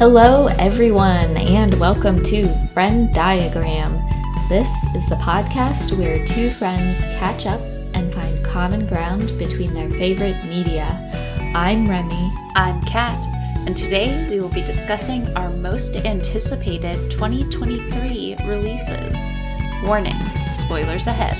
Hello, everyone, and welcome to Frenn Diagram. This is the podcast where two friends catch up and find common ground between their favorite media. I'm Remy. I'm Kat, and today we will be discussing our most anticipated 2023 releases. Warning spoilers ahead.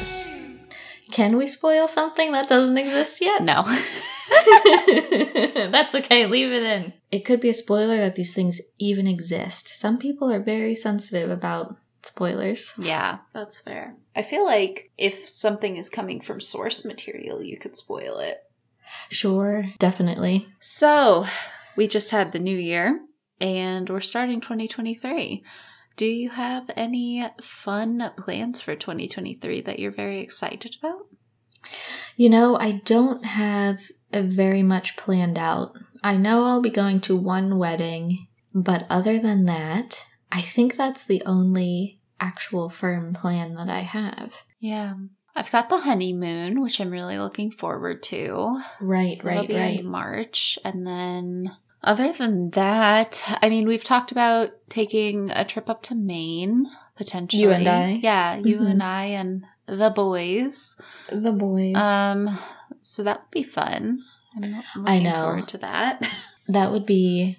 Can we spoil something that doesn't exist yet? No. That's okay, leave it in. It could be a spoiler that these things even exist. Some people are very sensitive about spoilers. yeah, that's fair. I feel like if something is coming from source material, you could spoil it. Sure, definitely. So, we just had the new year and we're starting 2023. Do you have any fun plans for 2023 that you're very excited about? You know, I don't have a very much planned out. I know I'll be going to one wedding, but other than that, I think that's the only actual firm plan that I have. Yeah. I've got the honeymoon, which I'm really looking forward to. Right, So right, right. in March. And then, other than that, I mean, we've talked about taking a trip up to Maine, potentially. You and I? Yeah, you Mhm. and I and the boys. The boys. Um, so that would be fun. I'm looking I know. forward to that. that would be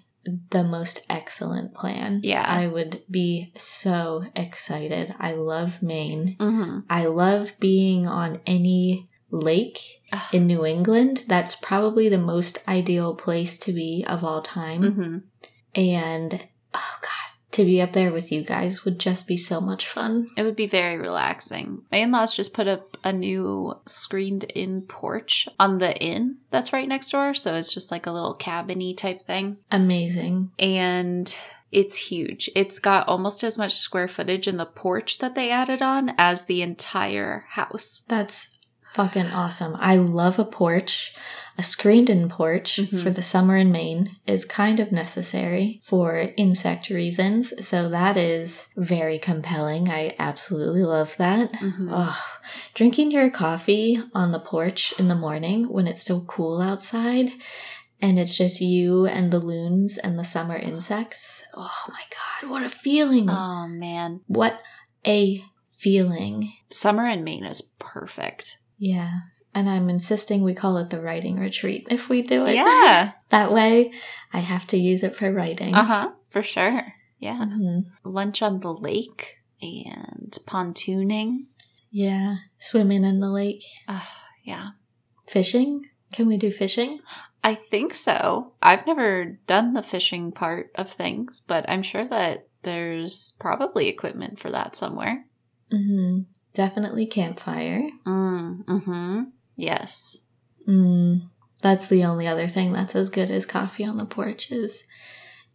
the most excellent plan. Yeah. I would be so excited. I love Maine. hmm I love being on any lake Ugh. in New England. That's probably the most ideal place to be of all time. hmm And oh god, to be up there with you guys would just be so much fun. It would be very relaxing. My in laws just put up a new screened in porch on the inn that's right next door. So it's just like a little cabiny type thing. Amazing. and it's huge. It's got almost as much square footage in the porch that they added on as the entire house. That's fucking awesome. I love a porch. A screened in porch Mhm. for the summer in Maine is kind of necessary for insect reasons. So that is very compelling. I absolutely love that. Mhm. Oh, drinking your coffee on the porch in the morning when it's still cool outside and it's just you and the loons and the summer insects. Oh my god, what a feeling! Oh man, What a feeling. summer in Maine is perfect. Yeah. And I'm insisting we call it the writing retreat if we do it. Yeah. that way I have to use it for writing. Uh huh. For sure. Yeah. Mhm. Lunch on the lake and pontooning. Yeah. Swimming in the lake. Uh, yeah. Fishing? Can we do fishing? I think so. I've never done the fishing part of things, but I'm sure that there's probably equipment for that somewhere. hmm Definitely campfire. Mm, mm-hmm. Yes. Mm, that's the only other thing that's as good as coffee on the porch is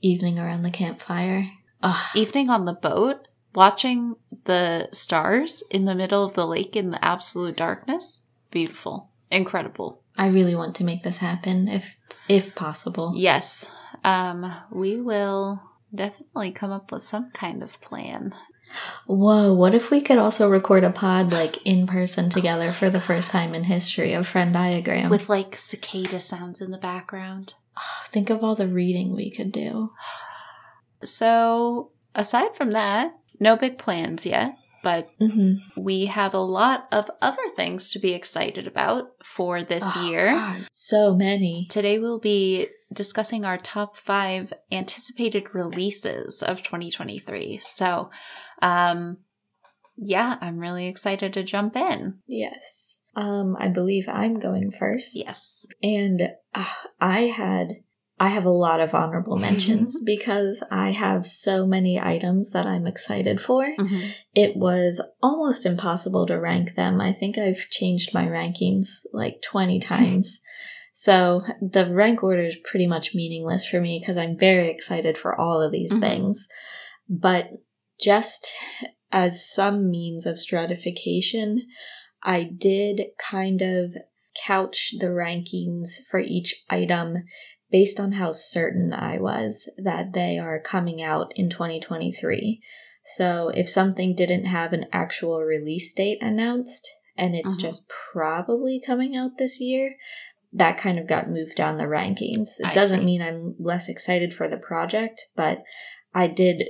evening around the campfire. Ugh. evening on the boat, watching the stars in the middle of the lake in the absolute darkness. Beautiful. Incredible. I really want to make this happen if if possible. Yes. Um, we will definitely come up with some kind of plan. Whoa, what if we could also record a pod like in person together for the first time in history of Frenn Diagram? With like cicada sounds in the background. Ah, think of all the reading we could do. So, aside from that, no big plans yet, but hmm we have a lot of other things to be excited about for this Oh, year. so many. Today we'll be discussing our top five anticipated releases of 2023. So, um, yeah, I'm really excited to jump in. Yes. Um, I believe I'm going first. Yes. And uh, I had I have a lot of honorable mentions because I have so many items that I'm excited for. Mhm. It was almost impossible to rank them. I think I've changed my rankings like 20 times. so the rank order is pretty much meaningless for me because I'm very excited for all of these Mhm. things. But just as some means of stratification, I did kind of couch the rankings for each item based on how certain I was that they are coming out in 2023. So if something didn't have an actual release date announced and it's Mhm. just probably coming out this year, that kind of got moved down the rankings. It I doesn't see. mean I'm less excited for the project, but I did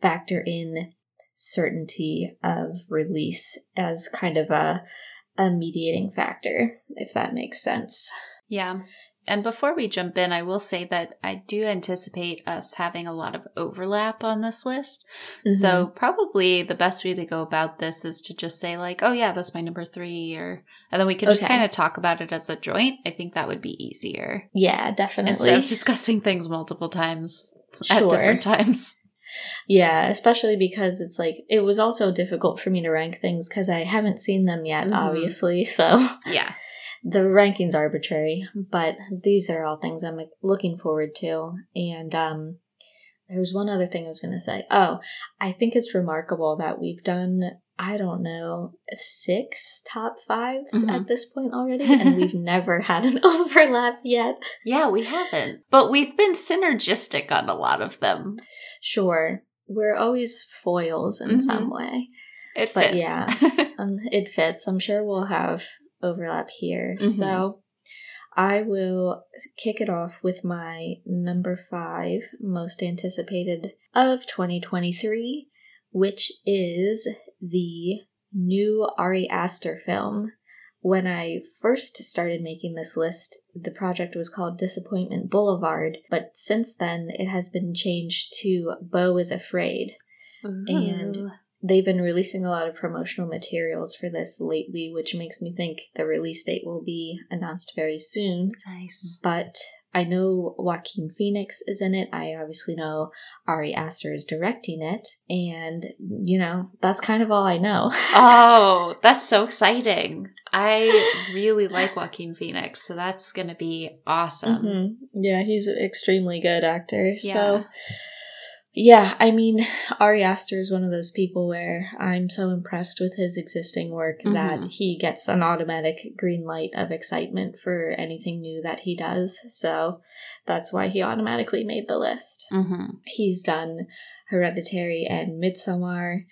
factor in certainty of release as kind of a a mediating factor, if that makes sense. Yeah. And before we jump in, I will say that I do anticipate us having a lot of overlap on this list. So, probably the best way to go about this is to just say, like, oh, yeah, that's my number three, or, and then we can just kind of talk about it as a joint. I think that would be easier yeah, definitely. instead of discussing things multiple times at different times. Yeah, especially because it's like it was also difficult for me to rank things because I haven't seen them yet, Mhm. obviously. So Yeah. The ranking's arbitrary, but these are all things I'm looking forward to. And um, there was one other thing I was going to say. Oh, I think it's remarkable that we've done. I don't know, six top 5s Mhm. at this point already, and we've never had an overlap yet. Yeah, we haven't. But we've been synergistic on a lot of them. Sure, we're always foils in Mhm. some way. It But fits. yeah. um, it fits. I'm sure we'll have overlap here. Mhm. So I will kick it off with my number five most anticipated of 2023, which is the new Ari Aster film. When I first started making this list, the project was called Disappointment Boulevard, but since then it has been changed to Beau is Afraid And- Ooh. They've been releasing a lot of promotional materials for this lately, which makes me think the release date will be announced very soon. nice. But I know Joaquin Phoenix is in it. I obviously know Ari Aster is directing it. And, you know, that's kind of all I know. Oh, that's so exciting. I really like Joaquin Phoenix, so that's going to be awesome. Mhm. Yeah, he's an extremely good actor. Yeah. So, yeah, I mean, Ari Aster is one of those people where I'm so impressed with his existing work that Mhm. he gets an automatic green light of excitement for anything new that he does. So that's why he automatically made the list. hmm He's done Hereditary and Midsommar,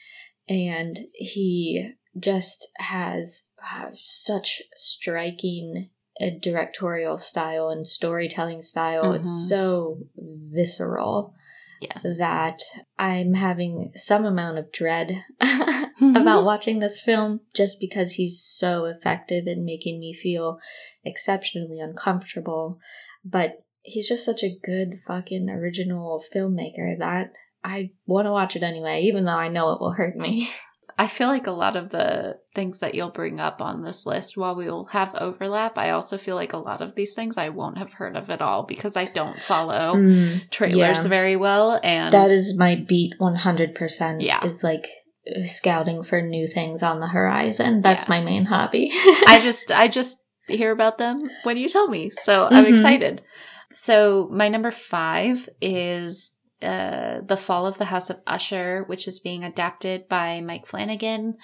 and he just has uh, such striking uh, directorial style and storytelling style. Mhm. It's so visceral Yes. that I'm having some amount of dread about watching this film just because he's so effective in making me feel exceptionally uncomfortable. But he's just such a good fucking original filmmaker that I want to watch it anyway, even though I know it will hurt me. I feel like a lot of the things that you'll bring up on this list, while we will have overlap, I also feel like a lot of these things I won't have heard of at all because I don't follow trailers yeah. very well. And that is my beat 100%. Yeah. Is like scouting for new things on the horizon. That's Yeah. my main hobby. I just I just hear about them when you tell me. So I'm Mhm. excited. So my number five is uh, The Fall of the House of Usher, which is being adapted by Mike Flanagan.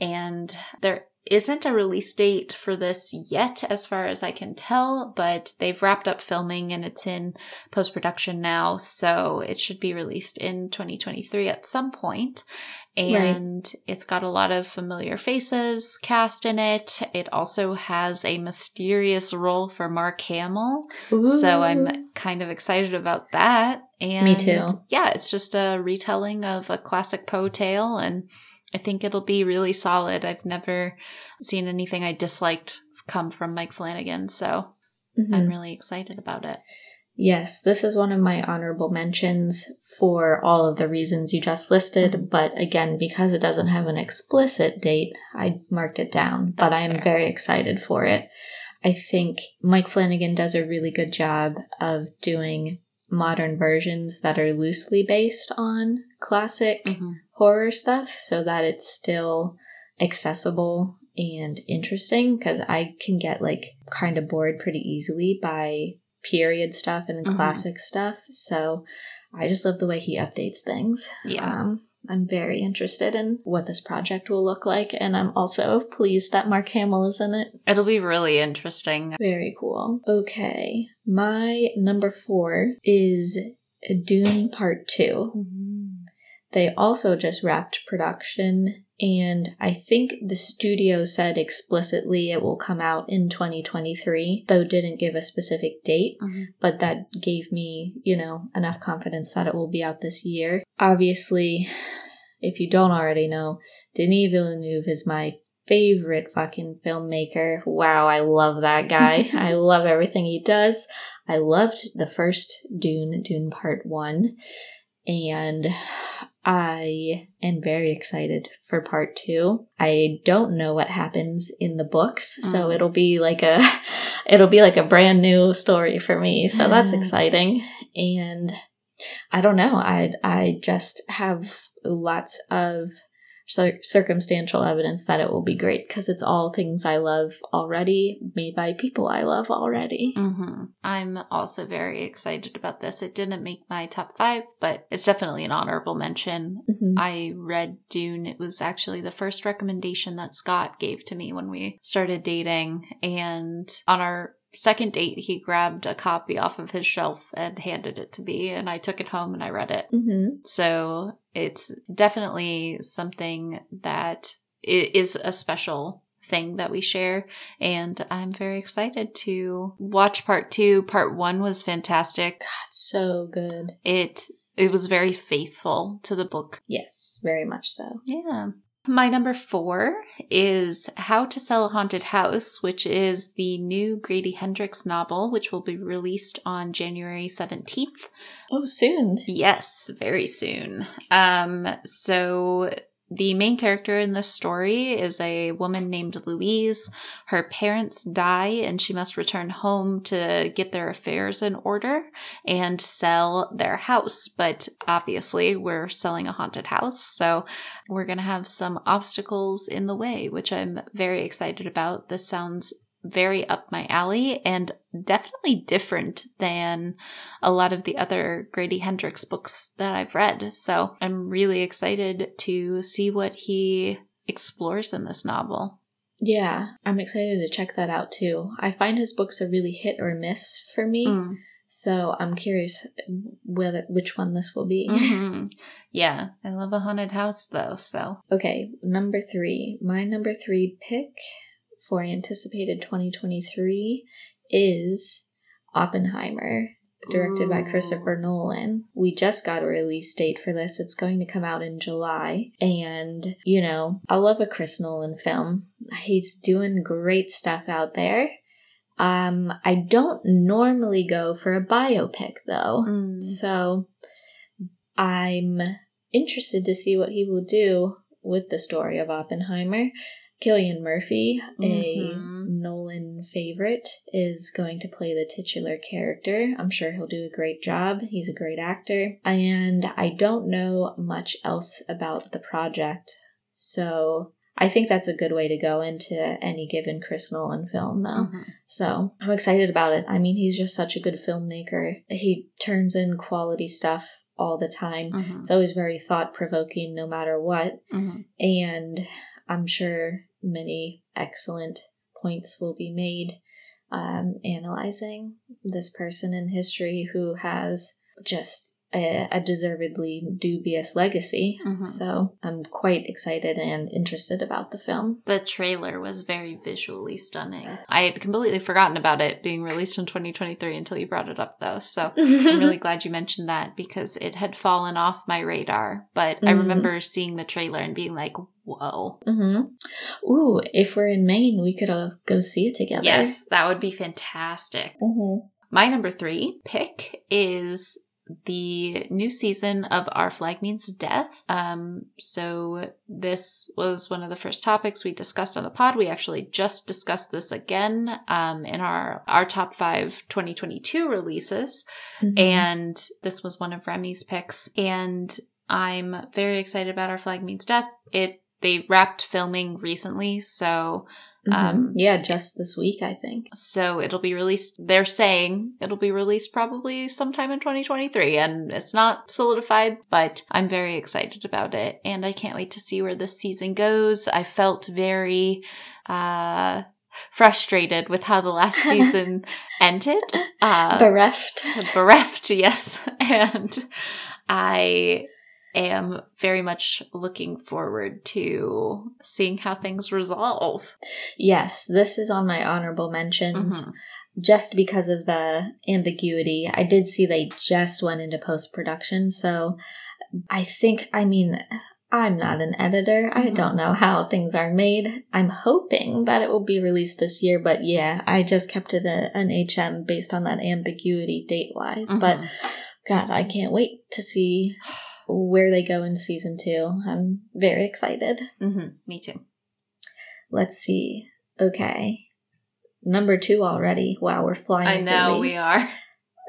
And there isn't a release date for this yet, as far as I can tell, but they've wrapped up filming and it's in post production now. So it should be released in 2023 at some point. And it's got a lot of familiar faces cast in it. It also has a mysterious role for Mark Hamill. So I'm kind of excited about that. And Me too. Yeah, it's just a retelling of a classic Poe tale, and I think it'll be really solid. I've never seen anything I disliked come from Mike Flanagan, so Mhm. I'm really excited about it. Yes, this is one of my honorable mentions for all of the reasons you just listed, Mhm. but again, because it doesn't have an explicit date, I marked it down, but I am fair. very excited for it. I think Mike Flanagan does a really good job of doing modern versions that are loosely based on classic Mhm. horror stuff so that it's still accessible and interesting because I can get like kind of bored pretty easily by period stuff and Mhm. classic stuff. So I just love the way he updates things. Yeah. Um, I'm very interested in what this project will look like, and I'm also pleased that Mark Hamill is in it. It'll be really interesting. Very cool. Okay, my number four is Dune Part 2. They also just wrapped production And I think the studio said explicitly it will come out in 2023, though didn't give a specific date, Mhm. but that gave me, you know, enough confidence that it will be out this year. Obviously, if you don't already know, Denis Villeneuve is my favorite fucking filmmaker. Wow, I love that guy. I love everything he does. I loved the first Dune, Dune Part 1, and I am very excited for Part 2. I don't know what happens in the books, so Mm. it'll be like a it'll be like a brand new story for me. So that's Mm. exciting. And I don't know. I I just have lots of circumstantial evidence that it will be great because it's all things I love already, made by people I love already. hmm I'm also very excited about this. It didn't make my top five, but it's definitely an honorable mention. Mhm. I read Dune. It was actually the first recommendation that Scott gave to me when we started dating. And on our second date, he grabbed a copy off of his shelf and handed it to me, and I took it home and I read it. Mhm. So it's definitely something that is a special thing that we share. And I'm very excited to watch part two. Part one was fantastic. God, So good. It it was very faithful to the book. Yes, very much so. Yeah. My number four is How to Sell a Haunted House, which is the new Grady Hendrix novel, which will be released on January 17th. Oh, soon. Yes, very soon. Um, so the main character in this story is a woman named Louise. Her parents die and she must return home to get their affairs in order and sell their house. But obviously, we're selling a haunted house, so we're going to have some obstacles in the way, which I'm very excited about. This sounds very up my alley and definitely different than a lot of the other Grady Hendrix books that I've read. So I'm really excited to see what he explores in this novel. Yeah, I'm excited to check that out too. I find his books are really hit or miss for me, Mm. so I'm curious whether which one this will be. Mhm. Yeah, I love a haunted house though, so. Okay, number three. My number three pick for anticipated 2023 is Oppenheimer, directed by Christopher Nolan. We just got a release date for this. It's going to come out in July. And, you know, I love a Chris Nolan film. He's doing great stuff out there. Um, I don't normally go for a biopic though. Mm. So I'm interested to see what he will do with the story of Oppenheimer. Cillian Murphy, a Mhm. Nolan favorite, is going to play the titular character. I'm sure he'll do a great job. He's a great actor. And I don't know much else about the project. So I think that's a good way to go into any given Chris Nolan film, though. Mhm. So I'm excited about it. I mean, he's just such a good filmmaker. He turns in quality stuff all the time. Mhm. It's always very thought provoking, no matter what. Mhm. And I'm sure many excellent points will be made um, analyzing this person in history who has just a, a deservedly dubious legacy. Mhm. So I'm quite excited and interested about the film. The trailer was very visually stunning. I had completely forgotten about it being released in 2023 until you brought it up, though. So I'm really glad you mentioned that because it had fallen off my radar. But I Mhm. remember seeing the trailer and being like, whoa. hmm Ooh, if we're in Maine, we could all go see it together. Yes, that would be fantastic. hmm My number three pick is the new season of Our Flag Means Death. Um, so this was one of the first topics we discussed on the pod. We actually just discussed this again um, in our our top five 2022 releases, Mm-hmm. and this was one of Remy's picks. And I'm very excited about Our Flag Means Death. It they wrapped filming recently, so Mhm. um, yeah, just this week, I think. so it'll be released. They're saying it'll be released probably sometime in 2023, and it's not solidified, but I'm very excited about it, and I can't wait to see where this season goes. I felt very uh, frustrated with how the last season ended. Uh, Bereft. bereft, yes, and I am very much looking forward to seeing how things resolve. Yes, this is on my honorable mentions. Mhm. just because of the ambiguity. I did see they just went into post production, so I think, I mean, I'm not an editor. I Mhm. don't know how things are made. I'm hoping that it will be released this year, but yeah, I just kept it a, an HM based on that ambiguity date wise. But Mhm. God, I can't wait to see where they go in season two. I'm very excited. Mhm. me too. Let's see. Okay. Number two already. Wow, we're flying. I know we are.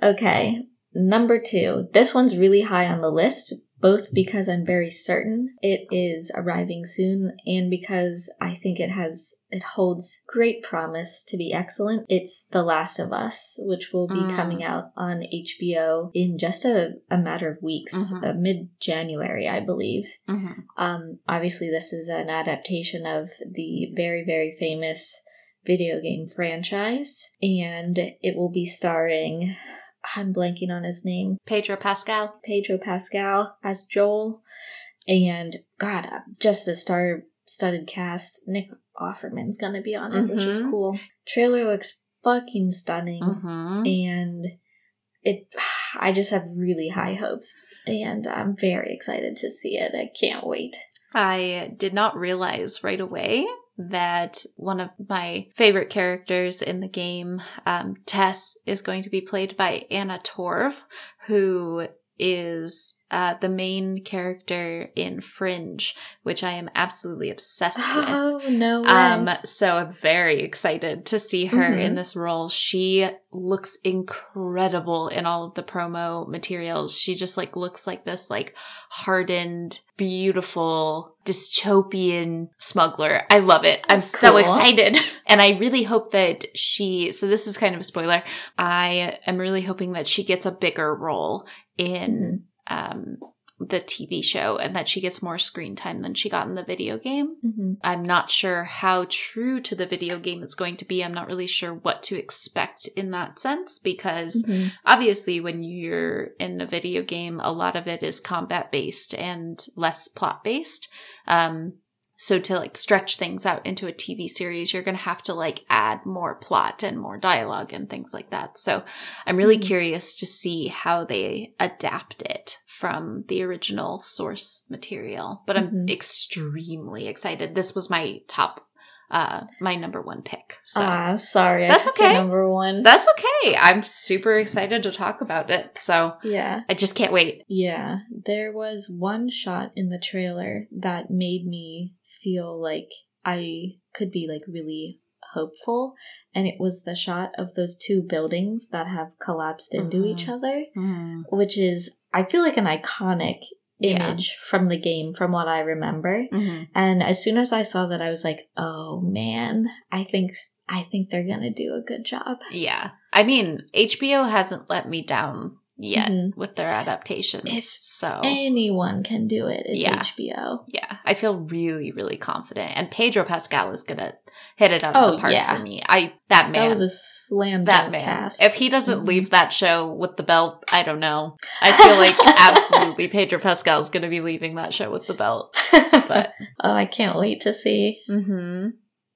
Okay. Number two. This one's really high on the list, both because I'm very certain it is arriving soon and because I think it has, it holds great promise to be excellent. It's The Last of Us, which will be Mm. coming out on HBO in just a, a matter of weeks, Mhm. uh, mid January, I believe. Mhm. Um, obviously, this is an adaptation of the very, very famous video game franchise, and it will be starring. I'm blanking on his name. Pedro Pascal. Pedro Pascal as Joel, and God, just a star-studded cast. Nick Offerman's gonna be on it, which is Mhm. cool. Trailer looks fucking stunning, Mhm. and it. I just have really high hopes, and I'm very excited to see it. I can't wait. I did not realize right away that one of my favorite characters in the game, um, Tess, is going to be played by Anna Torv, who is uh, the main character in Fringe, which I am absolutely obsessed with. Oh no way! Um, so I'm very excited to see her Mhm. in this role. She looks incredible in all of the promo materials. She just like looks like this like hardened, beautiful, dystopian smuggler. I love it. I'm That's so excited. And I really hope that she so this is kind of a spoiler. I am really hoping that she gets a bigger role in um the TV show and that she gets more screen time than she got in the video game. Mhm. I'm not sure how true to the video game it's going to be. I'm not really sure what to expect in that sense because Mhm. obviously when you're in a video game, a lot of it is combat based and less plot based. Um, so to like stretch things out into a TV series, you're going to have to like add more plot and more dialogue and things like that. So I'm really Mhm. curious to see how they adapt it from the original source material. But I'm Mhm. extremely excited. This was my top, uh, my number one pick. So Ah, sorry. That's okay. Number one. that's okay. I'm super excited to talk about it. So yeah. I just can't wait. Yeah. There was one shot in the trailer that made me feel like I could be like really hopeful. And it was the shot of those two buildings that have collapsed into Mhm. each other, which is, I feel like an iconic Yeah. image from the game from what I remember. Mhm. And as soon as I saw that, I was like, "Oh man, I think I think they're gonna do a good job." Yeah. I mean, HBO hasn't let me down yet Mhm. with their adaptations. It's so Anyone can do it. It's Yeah. HBO. yeah, I feel really, really confident. And Pedro Pascal is gonna hit it out of Oh, the park yeah. for me. I that man. That was a slam that dunk man. cast. If he doesn't Mhm. leave that show with the belt, I don't know. I feel like absolutely Pedro Pascal is going to be leaving that show with the belt. But oh, I can't wait to see. hmm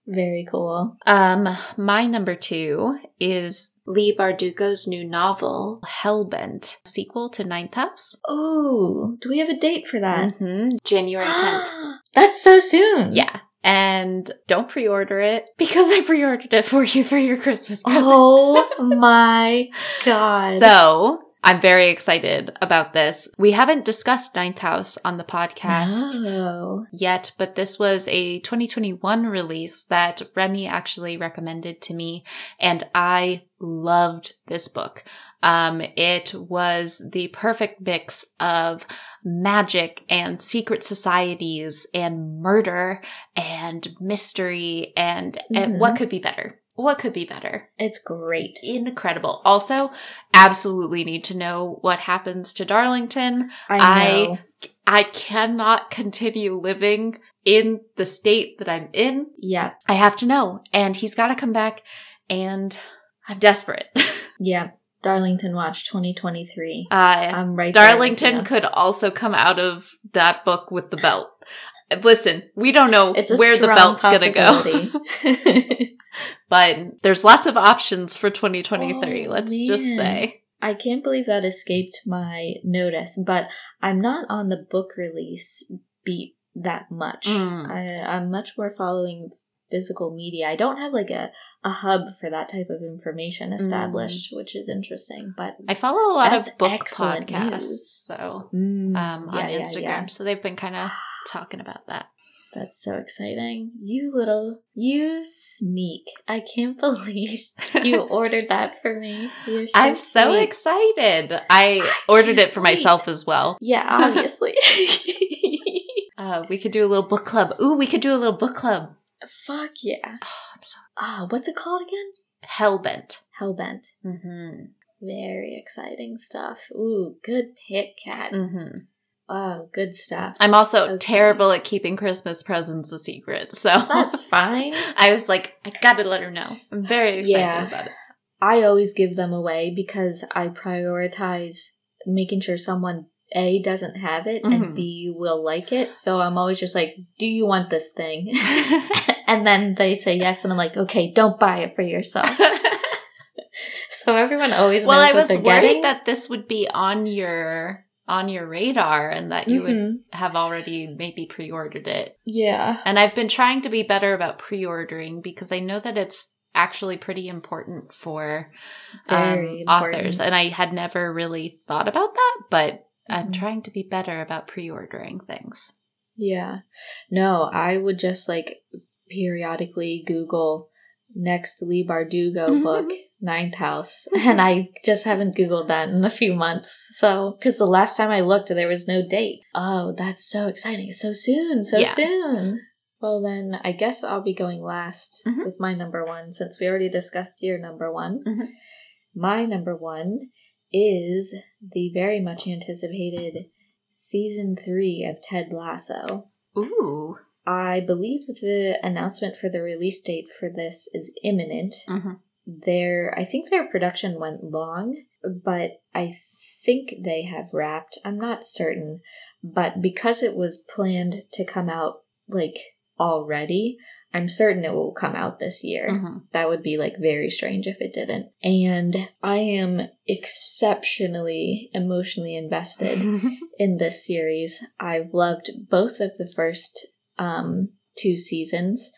Very cool. um, my number two is Leigh Bardugo's new novel Hellbent, sequel to Ninth House. Oh, do we have a date for that? hmm January tenth. That's so soon. yeah. And don't pre-order it because I pre-ordered it for you for your Christmas present. Oh my god. So I'm very excited about this. We haven't discussed Ninth House on the podcast No. yet, but this was a 2021 release that Remy actually recommended to me, and I loved this book. Um, it was the perfect mix of magic and secret societies and murder and mystery and, and Mhm. what could be better? What could be better? It's great. incredible. Also, absolutely need to know what happens to Darlington. I I- know. I cannot continue living in the state that I'm in. yeah. I have to know. And he's got to come back, and I'm desperate. Yeah. Darlington Watch 2023. Uh, I'm right there with Darlington could also come out of that book with the belt. Listen, we don't know where the belt's going to go, but there's lots of options for 2023. Oh, let's just say. I can't believe that escaped my notice, but I'm not on the book release beat that much. Mm. I, I'm much more following physical media. I don't have like a, a hub for that type of information established, which is interesting. But I follow a lot of book podcasts, news. so mm, um, on yeah, yeah, Instagram, yeah. so they've been kind of talking about that. That's so exciting. You little, you sneak. I can't believe you ordered that for me. You're so I'm so excited. I, I ordered it for wait. myself as well. Yeah, obviously. Uh, we could do a little book club. Ooh, we could do a little book club. Fuck yeah. Oh, I'm so Ah, what's it called again? hellbent. Hellbent. Mm-hmm. Very exciting stuff. Ooh, good pick, Kat. Mm-hmm. Oh, good stuff. I'm also Okay. terrible at keeping Christmas presents a secret, so That's fine. I was like, I gotta let her know. I'm very excited Yeah. about it. I always give them away because I prioritize making sure someone A doesn't have it Mhm. and B will like it. So I'm always just like, do you want this thing? and then they say yes, and I'm like, okay, don't buy it for yourself. so everyone always well, I was worried getting. that this would be on your on your radar and that you would Mhm. have already maybe pre-ordered it. yeah. And I've been trying to be better about pre-ordering because I know that it's actually pretty important for um, Very authors, and I had never really thought about that, but I'm Mhm. trying to be better about pre-ordering things. Yeah. No, I would just like periodically Google next Leigh Bardugo book, Ninth House. And I just haven't Googled that in a few months. So, because the last time I looked, there was no date. Oh, that's so exciting. So soon. So Yeah. soon. Well, then I guess I'll be going last Mhm. with my number one since we already discussed your number one. Mhm. My number one is the very much anticipated season three of Ted Lasso. Ooh. I believe the announcement for the release date for this is imminent. Mhm. Their I think their production went long, but I think they have wrapped. I'm not certain, but because it was planned to come out like already, I'm certain it will come out this year. Mhm. That would be like very strange if it didn't. And I am exceptionally emotionally invested in this series. I've loved both of the first um, two seasons.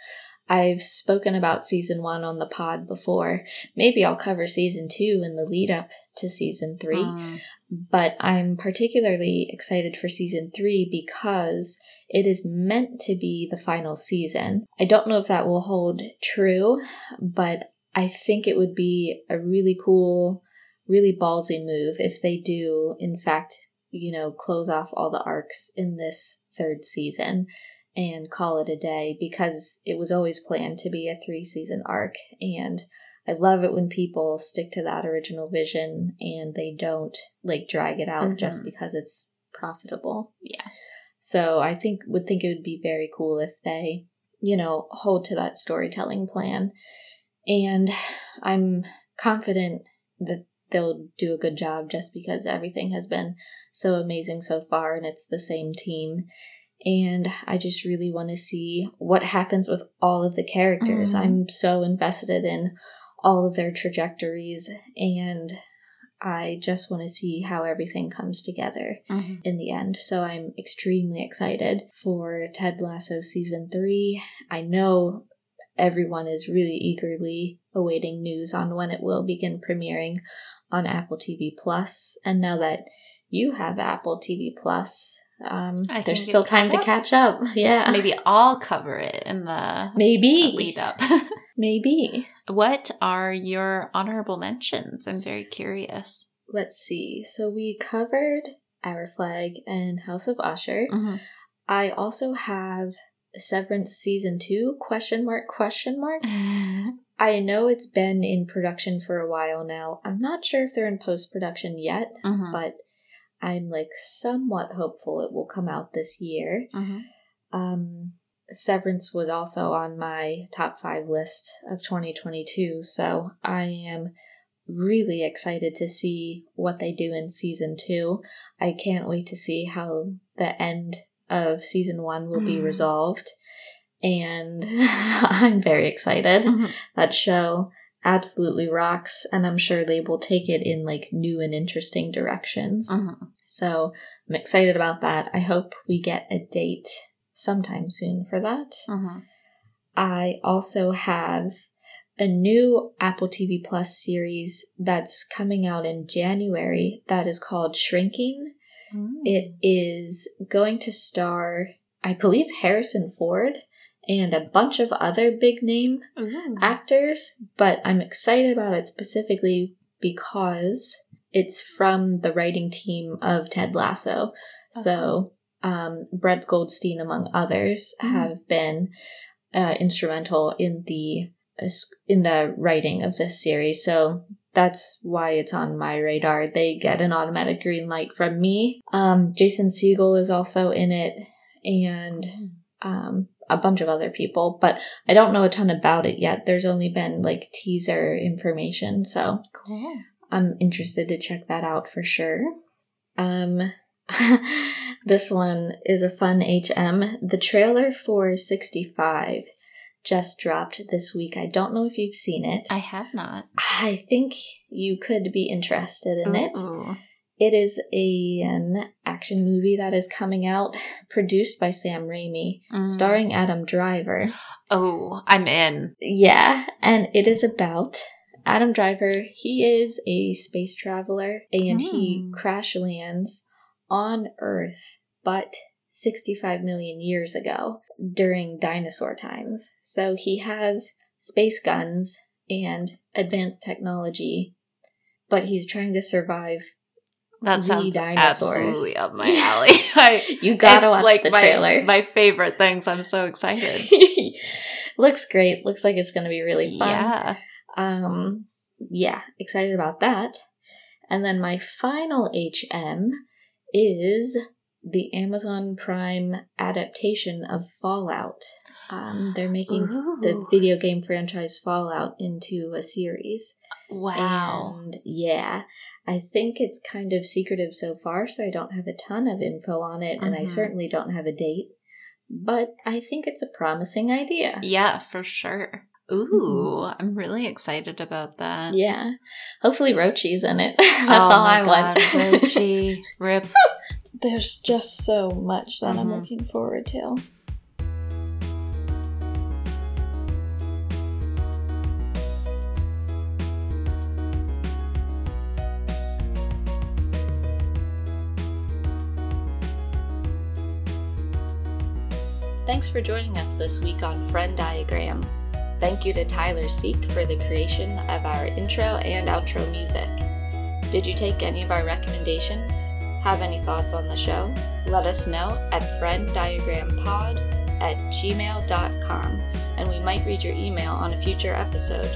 I've spoken about season one on the pod before. Maybe I'll cover season two in the lead up to season three. Mm. But I'm particularly excited for season three because it is meant to be the final season. I don't know if that will hold true, but I think it would be a really cool, really ballsy move if they do, in fact, you know, close off all the arcs in this third season and call it a day because it was always planned to be a three season arc. And I love it when people stick to that original vision and they don't like drag it out just Mhm. because it's profitable. Yeah. So I think would think it would be very cool if they, you know, hold to that storytelling plan. And I'm confident that they'll do a good job just because everything has been so amazing so far and it's the same team. And I just really want to see what happens with all of the characters. Mhm. I'm so invested in all of their trajectories and I just want to see how everything comes together Mhm. in the end. So I'm extremely excited for Ted Lasso season three. I know everyone is really eagerly awaiting news on when it will begin premiering on Apple TV Plus. And now that you have Apple TV Plus, um, there's still time to catch up. Yeah, Maybe I'll cover it in the maybe, lead up. maybe. what are your honorable mentions? I'm very curious. Let's see. So we covered Our Flag and House of Usher. Mhm. I also have Severance season two question mark question mark. I know it's been in production for a while now. I'm not sure if they're in post production yet, Mhm. but I'm like somewhat hopeful it will come out this year. Mhm. Um, Severance was also on my top five list of 2022, so I am really excited to see what they do in season two. I can't wait to see how the end of season one will be resolved. And I'm very excited. Mhm. That show absolutely rocks, and I'm sure they will take it in like new and interesting directions. Mhm. So I'm excited about that. I hope we get a date sometime soon for that. Mhm. I also have a new Apple TV Plus series that's coming out in January that is called Shrinking. Mm. It is going to star, I believe, Harrison Ford and a bunch of other big name Ooh. actors, but I'm excited about it specifically because it's from the writing team of Ted Lasso. So, um, Brett Goldstein, among others, Mhm. have been uh, instrumental in the in the writing of this series. So that's why it's on my radar. They get an automatic green light from me. Um, Jason Segel is also in it, and um, a bunch of other people, but I don't know a ton about it yet. There's only been like teaser information, so Cool. I'm interested to check that out for sure. Um, this one is a fun HM. The trailer for 65 just dropped this week. I don't know if you've seen it. I have not. I think you could be interested in. Ooh. It is a, an action movie that is coming out, produced by Sam Raimi, Mm. starring Adam Driver. Oh, I'm in. Yeah, and it is about Adam Driver. He is a space traveler and he Hmm. crash lands on Earth, but 65 million years ago during dinosaur times. So he has space guns and advanced technology, but he's trying to survive. That sounds dinosaurs. absolutely up my alley. I, You gotta watch like the my, trailer. My favorite things. I'm so excited. Looks great. Looks like it's going to be really fun. yeah. Um, yeah, excited about that. And then my final HM is the Amazon Prime adaptation of Fallout. Um, they're making the video game franchise Fallout into a series. Wow. And yeah, I think it's kind of secretive so far, so I don't have a ton of info on it, and I Mhm. certainly don't have a date. But I think it's a promising idea. Yeah, for sure. Ooh, I'm really excited about that. Mm-hmm. Yeah. Hopefully Rochi's in it. That's oh all I God, want. Rochi, rip. There's just so much that I'm Mhm. looking forward to. Thanks for joining us this week on Frenn Diagram. Thank you to Tyler Seek for the creation of our intro and outro music. Did you take any of our recommendations? Have any thoughts on the show? Let us know at frenndiagrampod at gmail.com and we might read your email on a future episode.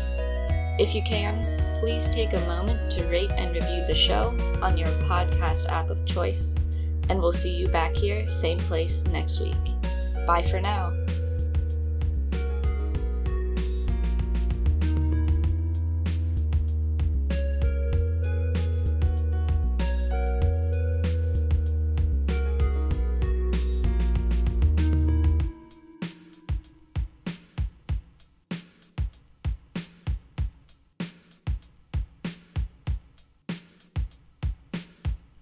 If you can, please take a moment to rate and review the show on your podcast app of choice, and we'll see you back here, same place next week. Bye for now.